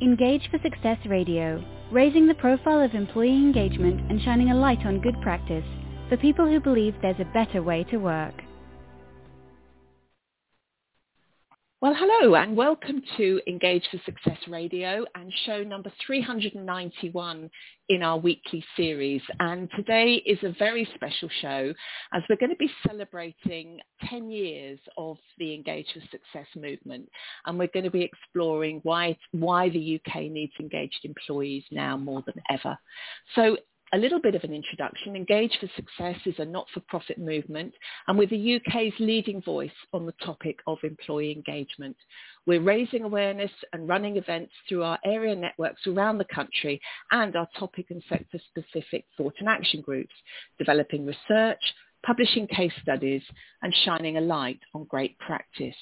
Engage for Success Radio, raising the profile of employee engagement and shining a light on good practice for people who believe there's a better way to work. Well, hello and welcome to Engage for Success Radio and show number 391 in our weekly series. And today is a very special show as we're going to be celebrating 10 years of the Engage for Success movement. And we're going to be exploring why, why the UK needs engaged employees now more than ever. So a little bit of an introduction. Engage for Success is a not-for-profit movement and we're the UK's leading voice on the topic of employee engagement. We're raising awareness and running events through our area networks around the country and our topic and sector specific thought and action groups, developing research, publishing case studies and shining a light on great practice.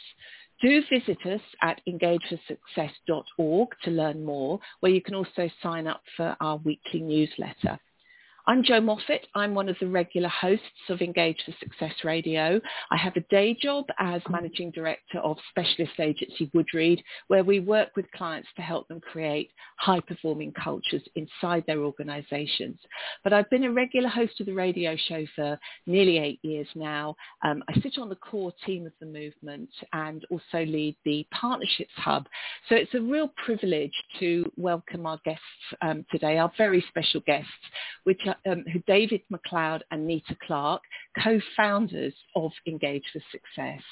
Do visit us at engageforsuccess.org to learn more, where you can also sign up for our weekly newsletter. I'm Jo Moffatt. I'm one of the regular hosts of Engage for Success Radio. I have a day job as Managing Director of Specialist Agency Woodreed, where we work with clients to help them create high-performing cultures inside their organisations. But I've been a regular host of the radio show for nearly eight years now. Um, I sit on the core team of the movement and also lead the Partnerships Hub. So it's a real privilege to welcome our guests um, today, our very special guests, which are um, who David MacLeod and Nita Clarke, co-founders of Engage for Success.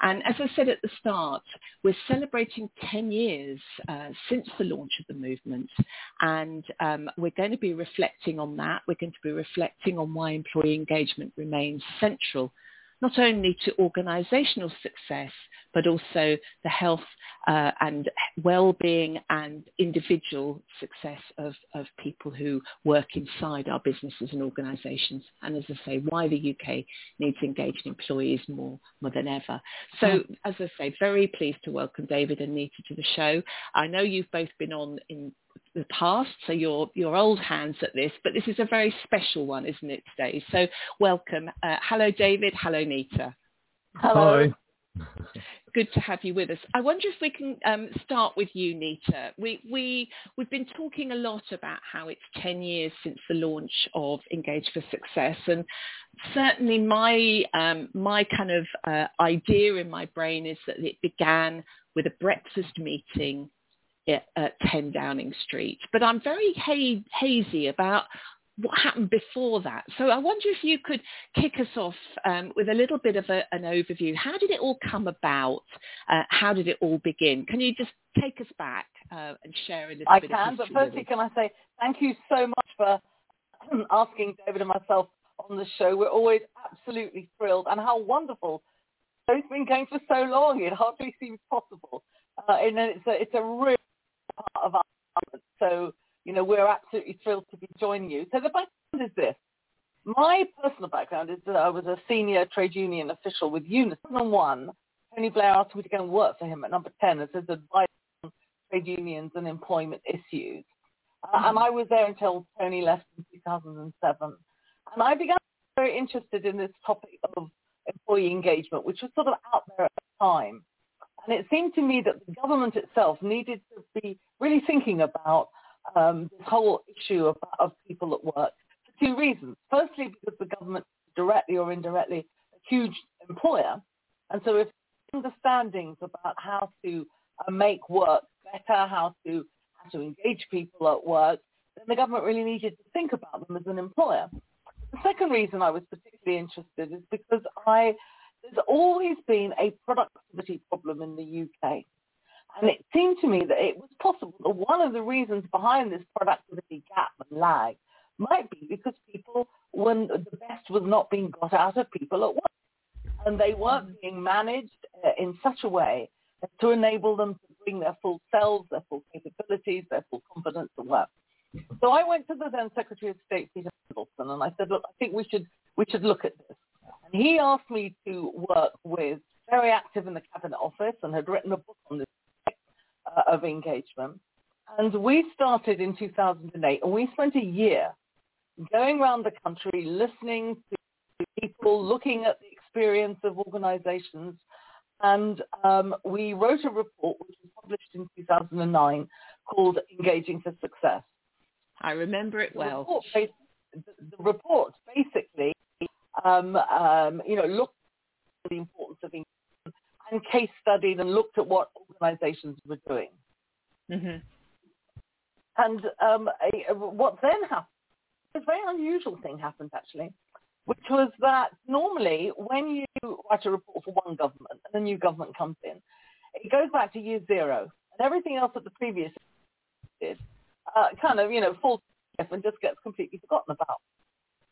And as I said at the start, we're celebrating 10 years uh, since the launch of the movement. And um, we're going to be reflecting on that. We're going to be reflecting on why employee engagement remains central not only to organisational success, but also the health uh, and well-being and individual success of, of people who work inside our businesses and organisations. And as I say, why the UK needs engaged employees more, more than ever. So mm. as I say, very pleased to welcome David and Nita to the show. I know you've both been on in the past, so you're, you're old hands at this, but this is a very special one, isn't it, today? So welcome. Uh, hello, David. Hello, Nita. Hello. Hi. Good to have you with us. I wonder if we can um, start with you, Nita. We, we, we've been talking a lot about how it's 10 years since the launch of Engage for Success. And certainly my, um, my kind of uh, idea in my brain is that it began with a breakfast meeting at 10 Downing Street. But I'm very ha- hazy about what happened before that. So I wonder if you could kick us off um, with a little bit of a, an overview. How did it all come about? Uh, how did it all begin? Can you just take us back uh, and share a little I bit I can, of but firstly, can I say thank you so much for asking David and myself on the show. We're always absolutely thrilled, and how wonderful. It's been going for so long; it hardly seems possible. Uh, and it's a it's a real part of our so you know we're absolutely thrilled to be joining you. So the background is this. My personal background is that I was a senior trade union official with Unison. 2001, Tony Blair asked me to go and work for him at Number 10 as his advisor on trade unions and employment issues. Uh, and I was there until Tony left in 2007. And I began very interested in this topic of employee engagement, which was sort of out there at the time. And it seemed to me that the government itself needed to be really thinking about um, this whole issue of, of people at work for two reasons. Firstly, because the government is directly or indirectly a huge employer. And so if understandings about how to uh, make work better, how to, how to engage people at work, then the government really needed to think about them as an employer. The second reason I was particularly interested is because I there's always been a productivity problem in the UK. And it seemed to me that it was possible that one of the reasons behind this productivity gap and lag might be because people, when the best was not being got out of people at work. And they weren't mm. being managed uh, in such a way to enable them to bring their full selves, their full capabilities, their full confidence to work. So I went to the then Secretary of State, Peter Mandelson, and I said, look, I think we should, we should look at this. And he asked me to work with, very active in the Cabinet Office and had written a book on this uh, of engagement. And we started in 2008 and we spent a year going around the country listening to people, looking at the experience of organizations. And um, we wrote a report which was published in 2009 called Engaging for Success. I remember it well. The report, the report basically, um, um, you know, looked at the importance of engagement and case studied and looked at what organizations were doing. Mm-hmm. And um, a, what then happened, a very unusual thing happened actually, which was that normally when you write a report for one government and a new government comes in, it goes back to year zero, and everything else that the previous did uh, kind of, you know, falls and just gets completely forgotten about.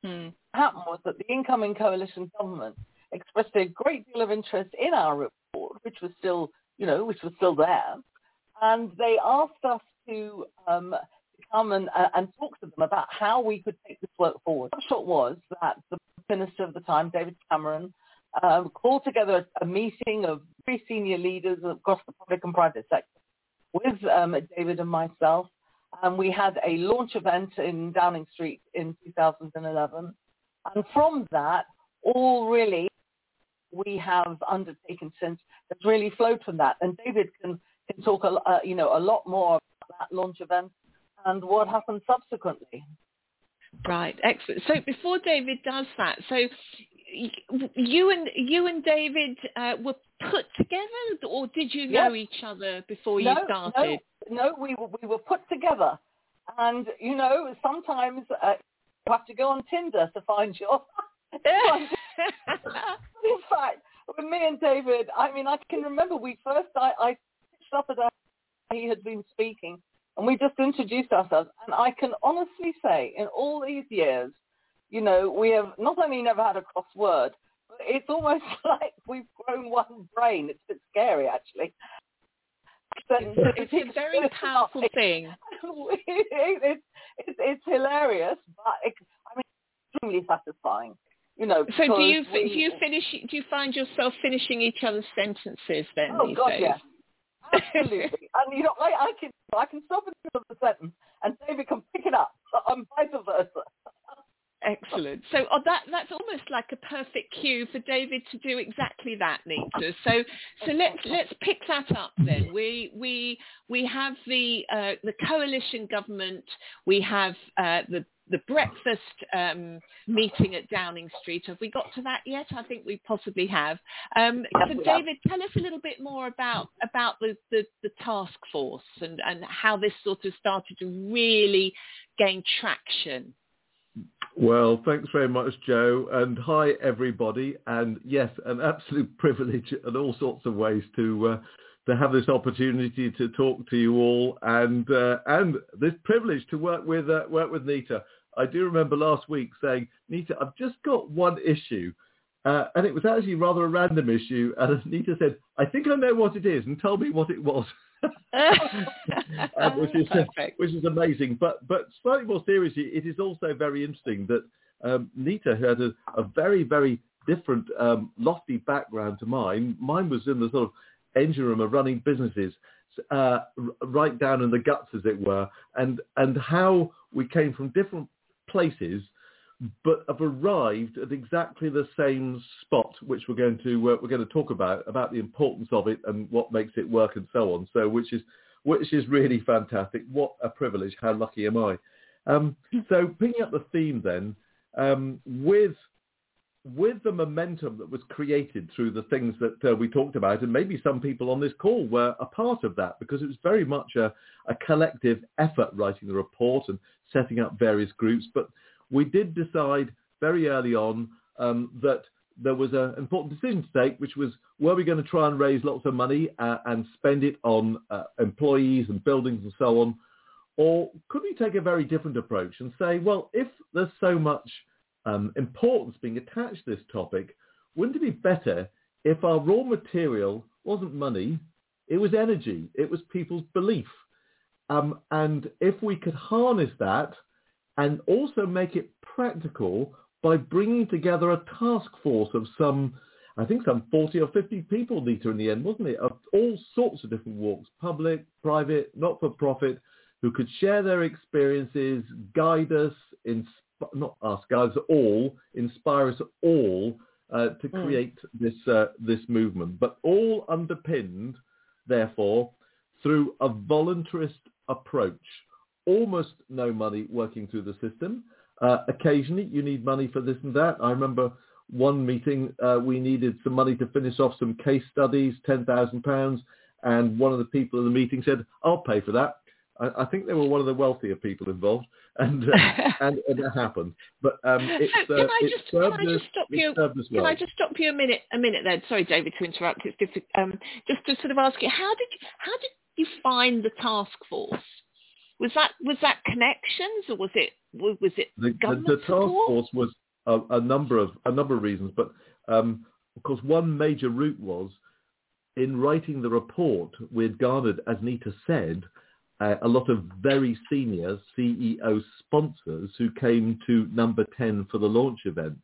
Hmm. Happened was that the incoming coalition government expressed a great deal of interest in our report, which was still, you know, which was still there, and they asked us to um, come and, uh, and talk to them about how we could take this work forward. The short was that the minister of the time, David Cameron, um, called together a, a meeting of very senior leaders across the public and private sector with um, David and myself. And we had a launch event in Downing Street in 2011. And from that, all really we have undertaken since has really flowed from that. And David can, can talk, a, uh, you know, a lot more about that launch event and what happened subsequently. Right, excellent. So before David does that, so you and you and David uh, were put together, or did you know yes. each other before no, you started? No, no, we were we were put together, and you know sometimes uh, you have to go on Tinder to find your. in fact, with me and David, I mean, I can remember we first I, I up at he had been speaking, and we just introduced ourselves. And I can honestly say, in all these years, you know, we have not only never had a crossword, but it's almost like we've grown one brain. It's a bit scary, actually. It's, it's a very powerful thing. it's, it's, it's hilarious, but it, I mean, extremely satisfying. You know, so do you we, do you finish? Do you find yourself finishing each other's sentences then? Oh these God, days? yes, absolutely. and you know, I, I can I can stop in the middle of the sentence and David can pick it up, and vice versa. Excellent. So oh, that that's almost like a perfect cue for David to do exactly that, Nita. So so let's let's pick that up then. We we we have the uh, the coalition government. We have uh, the the breakfast um, meeting at Downing Street. Have we got to that yet? I think we possibly have. Um, so David, tell us a little bit more about about the, the, the task force and, and how this sort of started to really gain traction. Well, thanks very much, Jo, and hi everybody. And yes, an absolute privilege in all sorts of ways to uh, to have this opportunity to talk to you all, and uh, and this privilege to work with uh, work with Nita. I do remember last week saying, Nita, I've just got one issue. Uh, and it was actually rather a random issue. And Nita said, I think I know what it is and told me what it was. uh, which, is, uh, which is amazing. But, but slightly more seriously, it is also very interesting that um, Nita had a, a, very, very different um, lofty background to mine. Mine was in the sort of engine room of running businesses uh, right down in the guts, as it were, and, and how we came from different places but have arrived at exactly the same spot, which we're going to uh, we're going to talk about about the importance of it and what makes it work and so on. So, which is which is really fantastic. What a privilege! How lucky am I? Um, so, picking up the theme then um, with with the momentum that was created through the things that uh, we talked about, and maybe some people on this call were a part of that because it was very much a, a collective effort writing the report and setting up various groups. But we did decide very early on um, that there was an important decision to take, which was were we going to try and raise lots of money uh, and spend it on uh, employees and buildings and so on, or could we take a very different approach and say, well, if there's so much um, importance being attached to this topic, wouldn't it be better if our raw material wasn't money, it was energy, it was people's belief. Um, and if we could harness that and also make it practical by bringing together a task force of some, I think some 40 or 50 people, Nita, in the end, wasn't it? Of all sorts of different walks, public, private, not-for-profit, who could share their experiences, guide us, insp- not us, guide us all, inspire us all uh, to Mm. create this uh, this movement, but all underpinned, therefore, through a voluntarist approach. Almost no money working through the system. Uh, occasionally, you need money for this and that. I remember one meeting, uh, we needed some money to finish off some case studies, £10,000, and one of the people in the meeting said, I'll pay for that. I, I think they were one of the wealthier people involved, and uh, and, and it happened. But um, it's, so can uh, I just, can I just stop you? Well. Can I just stop you a minute? A minute there. Sorry, David, to interrupt. It's just to, um, just to sort of ask you, how did you, how did you find the task force? Was that was that connections or was it was it the, government the, the task force was a, a, number of a number of reasons, but um, of course one major route was in writing the report. We had garnered, as Nita said, uh, a lot of very senior CEO sponsors who came to number 10 for the launch event.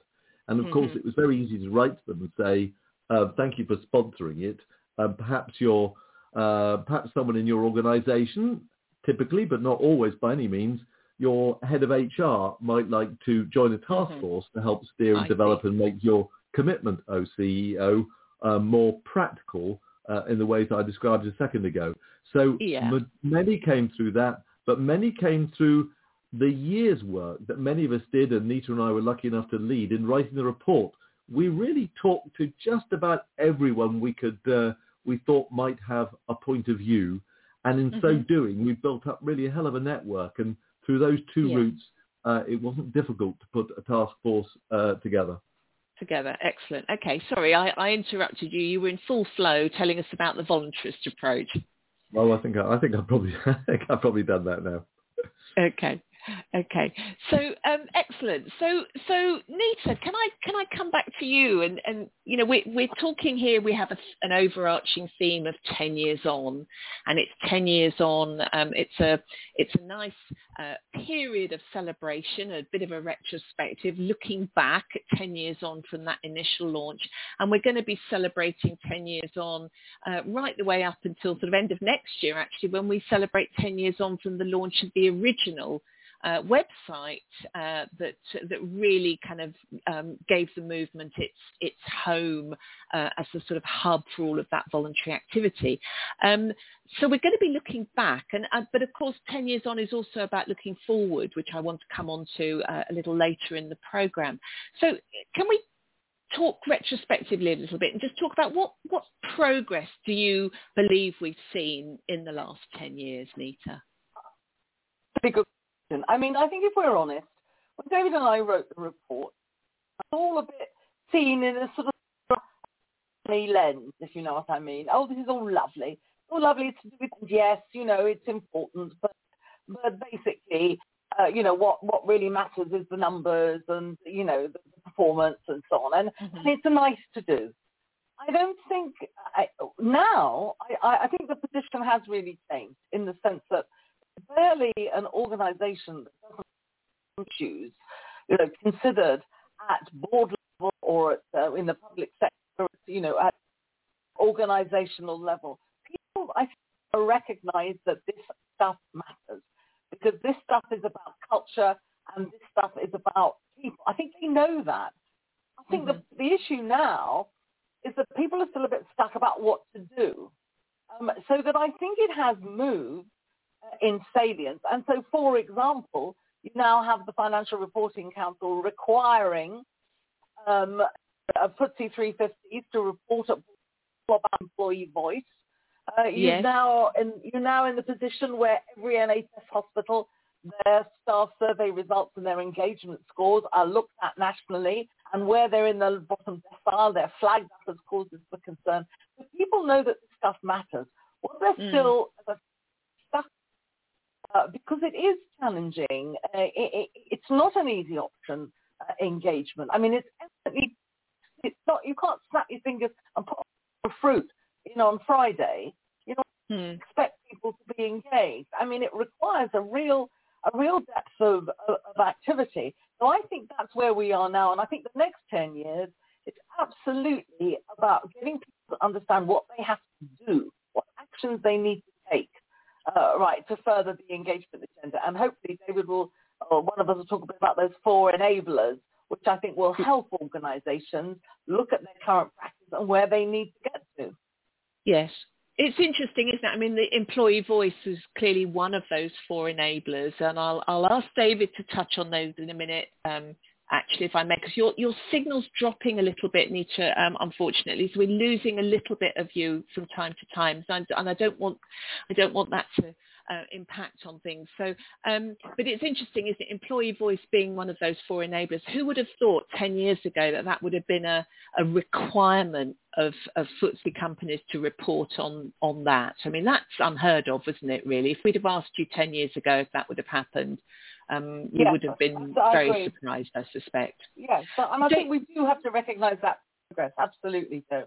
And of mm-hmm. course, it was very easy to write to them and say, uh, thank you for sponsoring it. Um, perhaps you're, uh, perhaps someone in your organization, typically, but not always by any means, your head of HR might like to join a task mm-hmm. force to help steer and I develop see. and make your commitment, O CEO, uh, more practical uh, in the ways I described a second ago. So yeah. m- many came through that, but many came through the year's work that many of us did, and Nita and I were lucky enough to lead in writing the report. We really talked to just about everyone we could, uh, we thought might have a point of view, and in mm-hmm. so doing, we built up really a hell of a network. And through those two yeah. routes, uh, it wasn't difficult to put a task force uh, together together. Excellent. Okay, sorry, I, I, interrupted you. You were in full flow telling us about the voluntarist approach. Well, I think I, I think I've probably I think I've probably done that now. Okay. Okay, so um, excellent. So, so Nita, can I can I come back to you? And, and you know, we're we're talking here. We have a, an overarching theme of ten years on, and it's ten years on. Um, it's a it's a nice uh, period of celebration, a bit of a retrospective, looking back at ten years on from that initial launch, and we're going to be celebrating ten years on uh, right the way up until sort of end of next year, actually, when we celebrate ten years on from the launch of the original uh, website uh, that that really kind of um, gave the movement its its home uh, as a sort of hub for all of that voluntary activity. Um, so we're going to be looking back, and uh, but of course, ten years on is also about looking forward, which I want to come on to uh, a little later in the program. So can we talk retrospectively a little bit and just talk about what, what progress do you believe we've seen in the last 10 years, Nita? Very good I mean, I think if we're honest, when David and I wrote the report, it's all a bit seen in a sort of lens, if you know what I mean. Oh, this is all lovely. It's all lovely to do with, yes, you know, it's important, but but basically, uh, you know, what, what really matters is the numbers and, you know, the, the performance and so on. And, mm-hmm. and it's a nice to do. I don't think I, now, I, I think the position has really changed in the sense that barely an organization that doesn't choose, you know, considered at board level or at, uh, in the public sector, you know, at organizational level. People, I think, recognize that this stuff matters because this stuff is about culture and this stuff is about people. I think they know that. I think mm-hmm. the, the issue now is that people are still a bit stuck about what to do. Um, so that I think it has moved in salience. And so, for example, you now have the Financial Reporting Council requiring um, FTSE 350s to report about employee voice. Uh, you're yes. now in you're now in the position where every NHS hospital, their staff survey results and their engagement scores are looked at nationally, and where they're in the bottom decile, they're flagged up as causes for concern. So people know that this stuff matters. What they're mm. still uh, because it is challenging. Uh, it, it, it's not an easy option, uh, engagement. I mean, it's definitely, it's not, you can't snap your fingers and put a fruit, you know, on Friday. You know, hmm. expect people to be engaged. I mean, it requires a real, a real depth of, of, of activity. So I think that's where we are now. And I think the next 10 years, it's absolutely about getting people to understand what they have to do, what actions they need to uh, right, to further the engagement agenda. And hopefully David will, or one of us will talk a bit about those four enablers, which I think will help organisations look at their current practice and where they need to get to. Yes. it's interesting, isn't it? I mean, the employee voice is clearly one of those four enablers, and I'll I'll ask David to touch on those in a minute. Um, actually, if I may, because your your signal's dropping a little bit, Nita, um, unfortunately, so we're losing a little bit of you from time to time, so and I don't want I don't want that to uh, impact on things. So, um, but it's interesting, isn't it? Employee voice being one of those four enablers. Who would have thought 10 years ago that that would have been a, a requirement of, of FTSE companies to report on, on that? I mean, that's unheard of, isn't it, really? If we'd have asked you 10 years ago if that would have happened, um, you yes, would have been very agree. surprised, I suspect. Yes, but, and I think we do have to recognise that progress, absolutely so.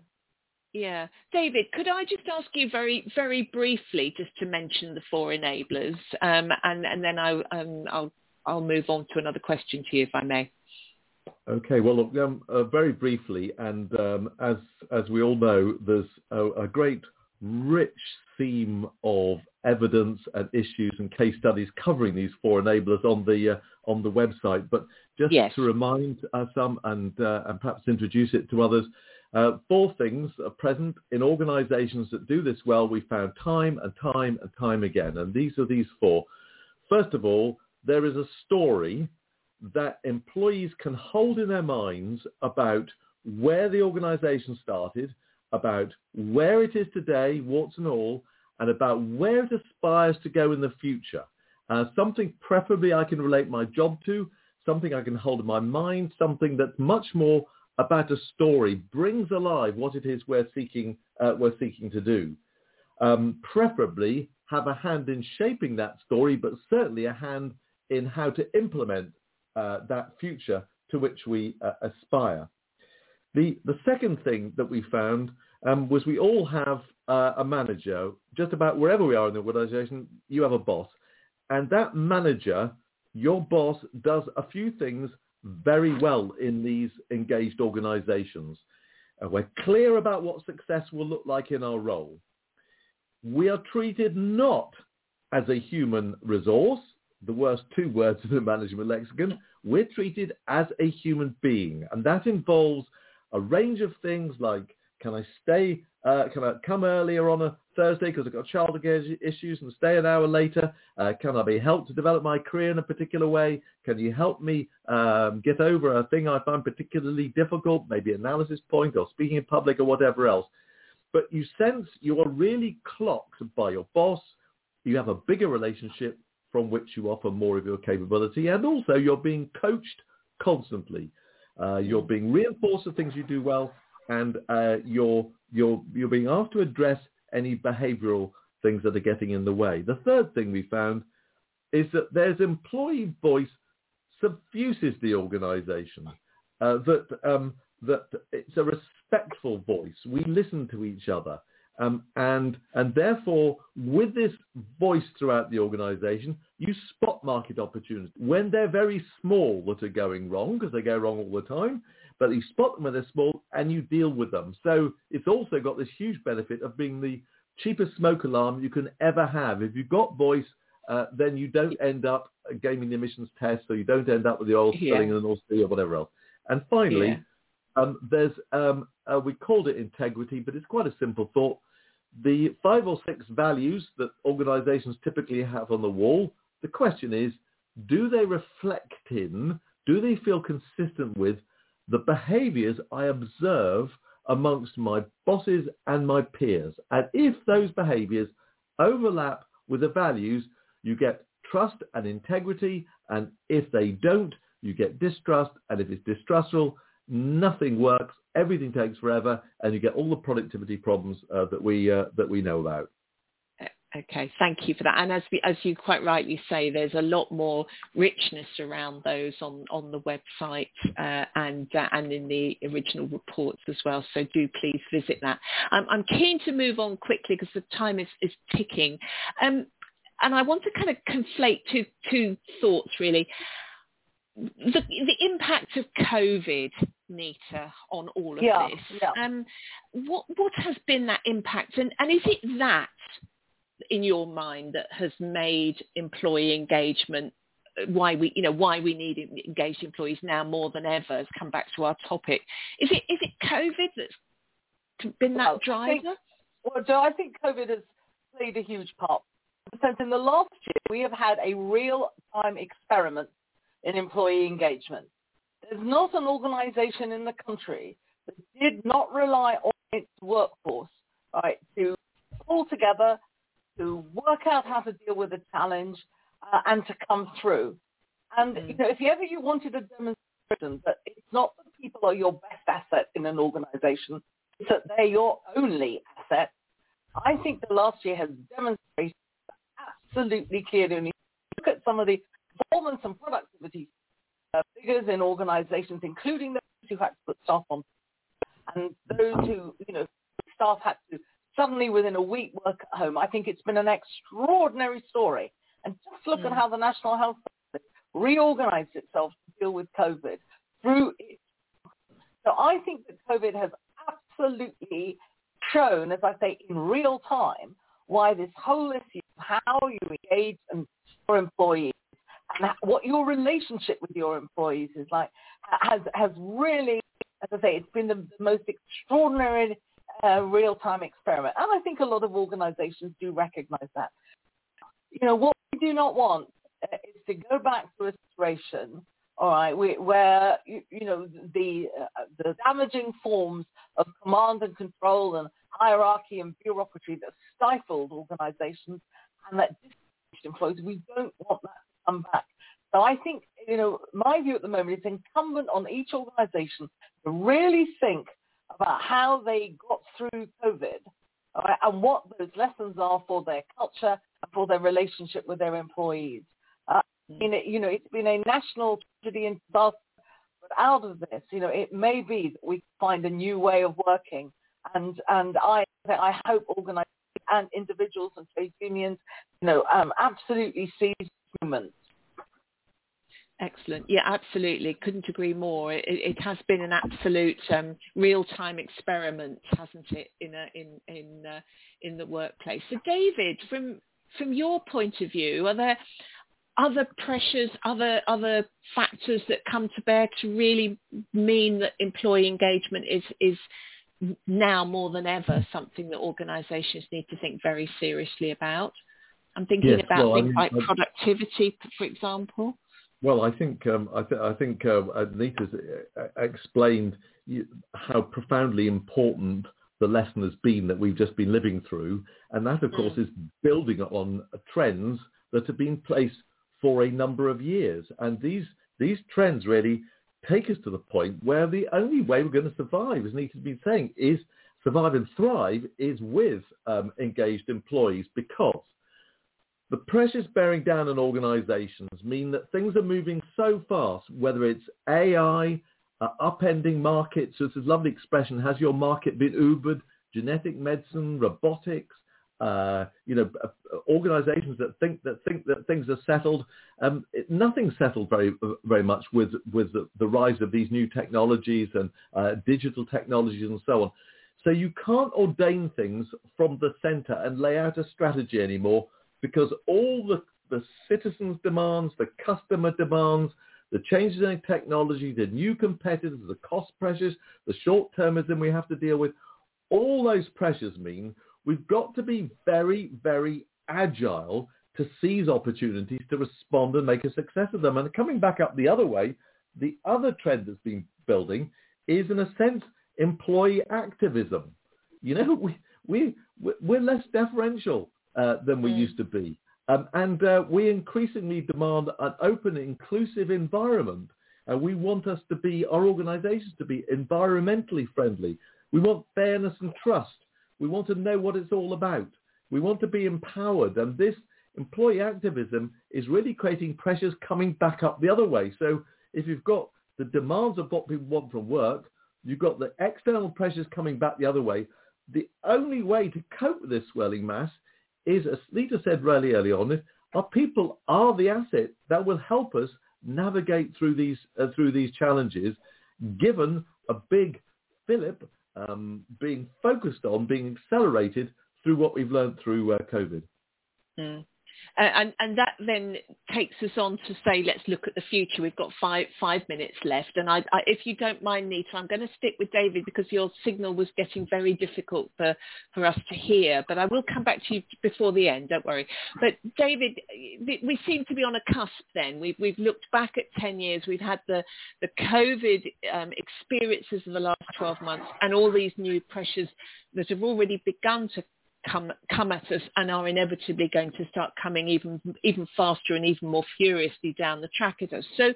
Yeah. David, could I just ask you very, very briefly just to mention the four enablers, um, and, and then I, um, I'll, I'll move on to another question to you, if I may. Okay. Well, look, um, uh, very briefly, and um, as as we all know, there's a, a, great, rich theme of evidence and issues and case studies covering these four enablers on the uh, on the website. But just yes. to remind uh, some and uh, and perhaps introduce it to others, uh, four things are present in organizations that do this well. We found time and time and time again. And these are these four. First of all, there is a story that employees can hold in their minds about where the organization started, about where it is today, warts and all, and about where it aspires to go in the future. Uh, something preferably I can relate my job to, something I can hold in my mind, something that's much more about a story brings alive what it is we're seeking, uh, we're seeking to do. Um, preferably have a hand in shaping that story, but certainly a hand in how to implement uh, that future to which we uh, aspire. The, the second thing that we found um, was we all have uh, a manager, just about wherever we are in the organization, you have a boss. And that manager, your boss, does a few things very well in these engaged organizations. Uh, we're clear about what success will look like in our role. We are treated not as a human resource, the worst two words in the management lexicon. We're treated as a human being. And that involves a range of things like, can I stay, uh, can I come earlier on a Thursday because I've got childcare issues and stay an hour later? Uh, can I be helped to develop my career in a particular way? Can you help me um, get over a thing I find particularly difficult, maybe analysis point or speaking in public or whatever else? But you sense you are really clocked by your boss. You have a bigger relationship from which you offer more of your capability. And also you're being coached constantly. Uh, you're being reinforced of things you do well and uh, you're, you're, you're being asked to address any behavioral things that are getting in the way. The third thing we found is that there's employee voice suffuses the organization, uh, that, um, that it's a respectful voice. We listen to each other. Um, and, and therefore, with this voice throughout the organization, you spot market opportunities when they're very small that are going wrong, because they go wrong all the time, but you spot them when they're small and you deal with them. So it's also got this huge benefit of being the cheapest smoke alarm you can ever have. If you've got voice, uh, then you don't end up gaming the emissions test, or you don't end up with the oil spilling yeah. in the North Sea or whatever else. And finally, yeah. um, there's um, uh, we called it integrity, but it's quite a simple thought. The five or six values that organizations typically have on the wall, the question is, do they reflect in, do they feel consistent with the behaviors I observe amongst my bosses and my peers. And if those behaviors overlap with the values, you get trust and integrity. And if they don't, you get distrust. And if it's distrustful, nothing works. Everything takes forever, and you get all the productivity problems uh, that we uh, that we know about. Okay, thank you for that. And as we, as you quite rightly say, there's a lot more richness around those on, on the website uh, and uh, and in the original reports as well. So do please visit that. Um, I'm keen to move on quickly because the time is, is ticking. Um, and I want to kind of conflate two two thoughts really. The, the impact of COVID, Nita, on all of yeah, this. Yeah. Um, what what has been that impact, and and is it that in your mind that has made employee engagement why we you know why we need engaged employees now more than ever has come back to our topic is it is it covid that's been that well, driver Well, Jo, I think COVID has played a huge part. Since in the last year, we have had a real-time experiment in employee engagement. There's not an organization in the country that did not rely on its workforce right, to pull together, to work out how to deal with a challenge, uh, and to come through. And mm. you know, if ever you wanted a demonstration that it's not that people are your best asset in an organization, it's that they're your only asset. I think the last year has demonstrated absolutely clearly. When you look at some of the performance and productivity uh, figures in organizations, including those who had to put staff on, and those who, you know, staff had to suddenly within a week work at home. I think it's been an extraordinary story. And just look mm. at how the National Health Service reorganized itself to deal with COVID through it. So I think that COVID has absolutely shown, as I say, in real time, why this whole issue of how you engage and your employees and what your relationship with your employees is like has has really, as I say, it's been the most extraordinary uh, real-time experiment. And I think a lot of organizations do recognize that. You know, what we do not want uh, is to go back to a situation, all right, where, you, know, the, uh, the damaging forms of command and control and hierarchy and bureaucracy that stifled organizations and that employees, we don't want that to come back. So I think, you know, my view at the moment is incumbent on each organization to really think about how they got through COVID right, and what those lessons are for their culture and for their relationship with their employees. Uh, you, know, you know, it's been a national tragedy and disaster, but out of this, you know, it may be that we find a new way of working. And, and I, I hope organizations and individuals and trade unions, you know, um, absolutely seize movement Excellent. Yeah, absolutely. Couldn't agree more. It, it has been an absolute um, real-time experiment, hasn't it, in a, in in uh, in the workplace. So, David, from from your point of view, are there other pressures, other other factors that come to bear to really mean that employee engagement is is now more than ever something that organisations need to think very seriously about? I'm thinking yes, about well, things I mean, like productivity, for example. Well, I think um, I, th- I, think uh, Anita's uh, explained how profoundly important the lesson has been that we've just been living through, and that, of course, mm. is building on trends that have been placed for a number of years. And these these trends really take us to the point where the only way we're going to survive, as Anita's been saying, is survive and thrive is with um, engaged employees because the pressures bearing down on organizations mean that things are moving so fast, whether it's AI, uh, upending markets, so it's a lovely expression, has your market been Ubered, genetic medicine, robotics, uh, you know, uh, organizations that think that think that things are settled. Um, it, nothing's settled very very much with with the, the rise of these new technologies and uh, digital technologies and so on. So you can't ordain things from the center and lay out a strategy anymore because all the, the citizens' demands, the customer demands, the changes in technology, the new competitors, the cost pressures, the short-termism we have to deal with, all those pressures mean we've got to be very, very agile to seize opportunities to respond and make a success of them. And coming back up the other way, the other trend that's been building is, in a sense, employee activism. You know, we, we, we're less deferential uh, than we mm. used to be. Um, and uh, we increasingly demand an open, inclusive environment. And uh, we want us to be, our organizations to be environmentally friendly. We want fairness and trust. We want to know what it's all about. We want to be empowered. And this employee activism is really creating pressures coming back up the other way. So if you've got the demands of what people want from work, you've got the external pressures coming back the other way. The only way to cope with this swelling mass is, as Nita said really early on, our people are the asset that will help us navigate through these uh, through these challenges, given a big fillip um, being focused on, being accelerated through what we've learned through uh, COVID. Mm. And, and that then takes us on to say, let's look at the future. We've got five five minutes left, and I, I, if you don't mind, Nita, I'm going to stick with David because your signal was getting very difficult for, for us to hear. But I will come back to you before the end. Don't worry. But David, we seem to be on a cusp. Then we've we've looked back at ten years. We've had the the COVID um, experiences of the last 12 months, and all these new pressures that have already begun to come come at us and are inevitably going to start coming even even faster and even more furiously down the track at us. So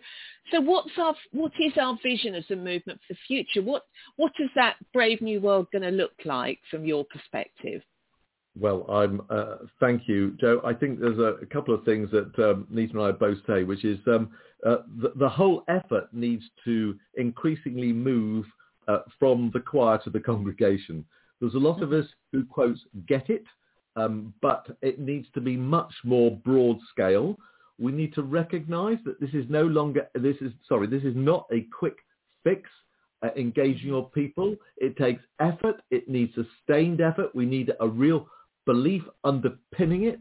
so what's our what is our vision as a movement for the future? What what is that brave new world going to look like from your perspective? Well, I'm. Uh, thank you, Jo. I think there's a, a couple of things that um, Nita and I both say, which is um, uh, the, the, whole effort needs to increasingly move uh, from the choir to the congregation. There's a lot of us who, quote, get it, um, but it needs to be much more broad scale. We need to recognize that this is no longer, this is, sorry, this is not a quick fix. Uh, engaging your people. It takes effort. It needs sustained effort. We need a real belief underpinning it,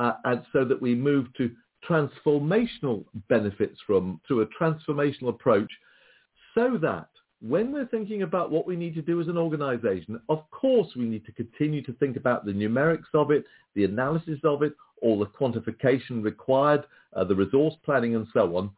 uh, and so that we move to transformational benefits from, to a transformational approach, so that when we're thinking about what we need to do as an organization, of course we need to continue to think about the numerics of it, the analysis of it, all the quantification required, uh, the resource planning and so on.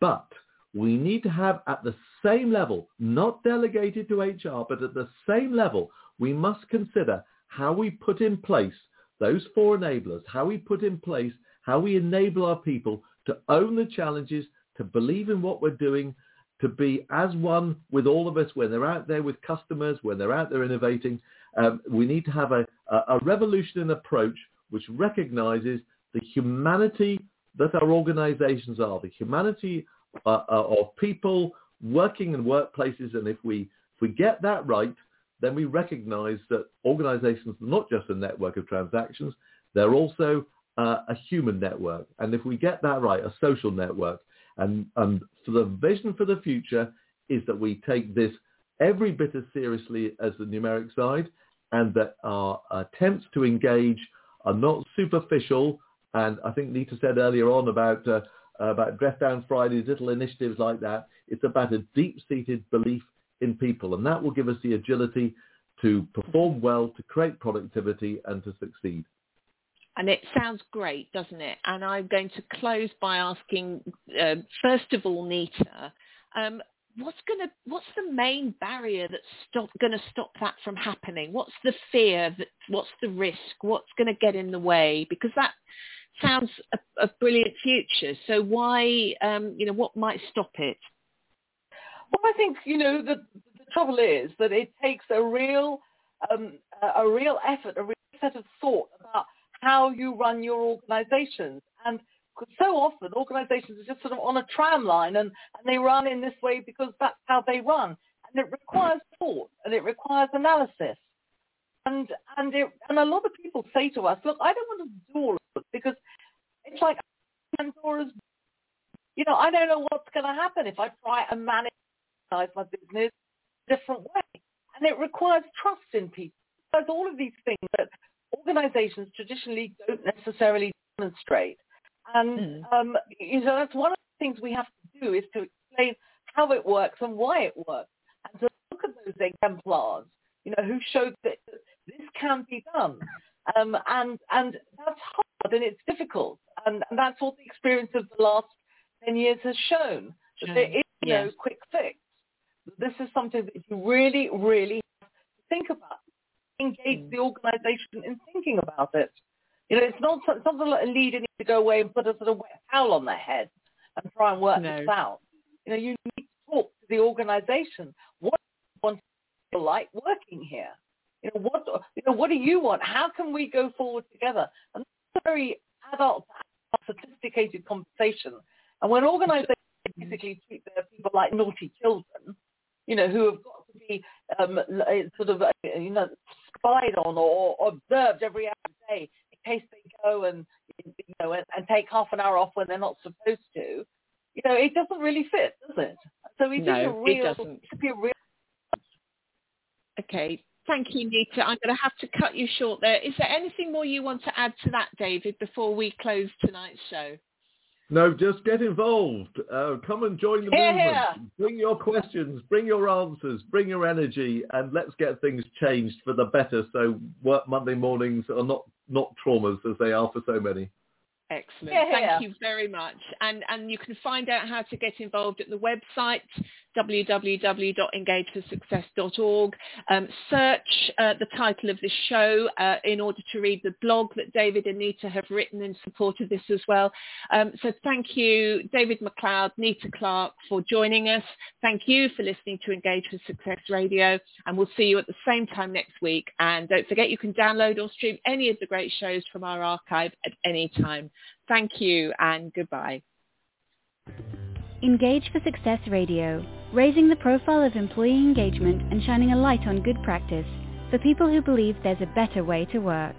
But we need to have at the same level, not delegated to HR, but at the same level, we must consider how we put in place those four enablers, how we put in place, how we enable our people to own the challenges, to believe in what we're doing, to be as one with all of us when they're out there with customers, when they're out there innovating. Um, we need to have a, a revolution in approach which recognizes the humanity that our organizations are, the humanity uh, uh, of people working in workplaces. And if we, if we get that right, then we recognize that organizations are not just a network of transactions, they're also uh, a human network. And if we get that right, a social network, and, and for the vision for the future is that we take this every bit as seriously as the numeric side and that our attempts to engage are not superficial. And I think Nita said earlier on about, uh, about Dress Down Fridays, little initiatives like that. It's about a deep-seated belief in people. And that will give us the agility to perform well, to create productivity and to succeed. And it sounds great, doesn't it? And I'm going to close by asking, uh, first of all, Nita, um, what's going to, what's the main barrier that's stop, going to stop that from happening? What's the fear? That, what's the risk? What's going to get in the way? Because that sounds a, a brilliant future. So why, um, you know, what might stop it? Well, I think you know the, the trouble is that it takes a real, um, a real effort, a real set of thought about how you run your organizations. And so often organizations are just sort of on a tram line and, and they run in this way because that's how they run. And it requires thought and it requires analysis. And and it, and a lot of people say to us, look, I don't want to do all of it because it's like Pandora's, you know, I don't know what's going to happen if I try and manage my business a different way. And it requires trust in people. It There's all of these things that organizations traditionally don't necessarily demonstrate. And mm. um, you know, that's one of the things we have to do is to explain how it works and why it works, and to look at those exemplars, you know, who showed that this can be done. Um, and and that's hard and it's difficult, and, and that's what the experience of the last ten years has shown. That there is yes. no quick fix. This is something that you really, really have to think about engage mm. the organisation in thinking about it. You know, it's not something like a leader needs to go away and put a sort of wet towel on their head and try and work no. this out. You know, you need to talk to the organisation. What do you want to like working here? You know, what you know, what do you want? How can we go forward together? And that's a very adult, sophisticated conversation. And when organisations basically treat their people like naughty children, you know, who have got be um, sort of, uh, you know, spied on or, observed every other day in case they go and you know and, and, take half an hour off when they're not supposed to. You know, it doesn't really fit, does it? So we no, a real, it doesn't. Be a real Okay, Thank you, Nita. I'm going to have to cut you short there. Is there anything more you want to add to that, David, before we close tonight's show? No, just get involved. Uh, come and join the Here, movement. here. Bring your questions, bring your answers, bring your energy, and let's get things changed for the better. So work Monday mornings are not not traumas as they are for so many. Excellent. Yeah, Thank yeah. you very much. And and you can find out how to get involved at the website www.engageforsuccess.org. Um, search uh, the title of this show uh, in order to read the blog that David and Nita have written in support of this as well. Um, so thank you, David MacLeod, Nita Clarke, for joining us. Thank you for listening to Engage for Success Radio, and we'll see you at the same time next week. And don't forget, you can download or stream any of the great shows from our archive at any time. Thank you and goodbye. Engage for Success Radio, raising the profile of employee engagement and shining a light on good practice for people who believe there's a better way to work.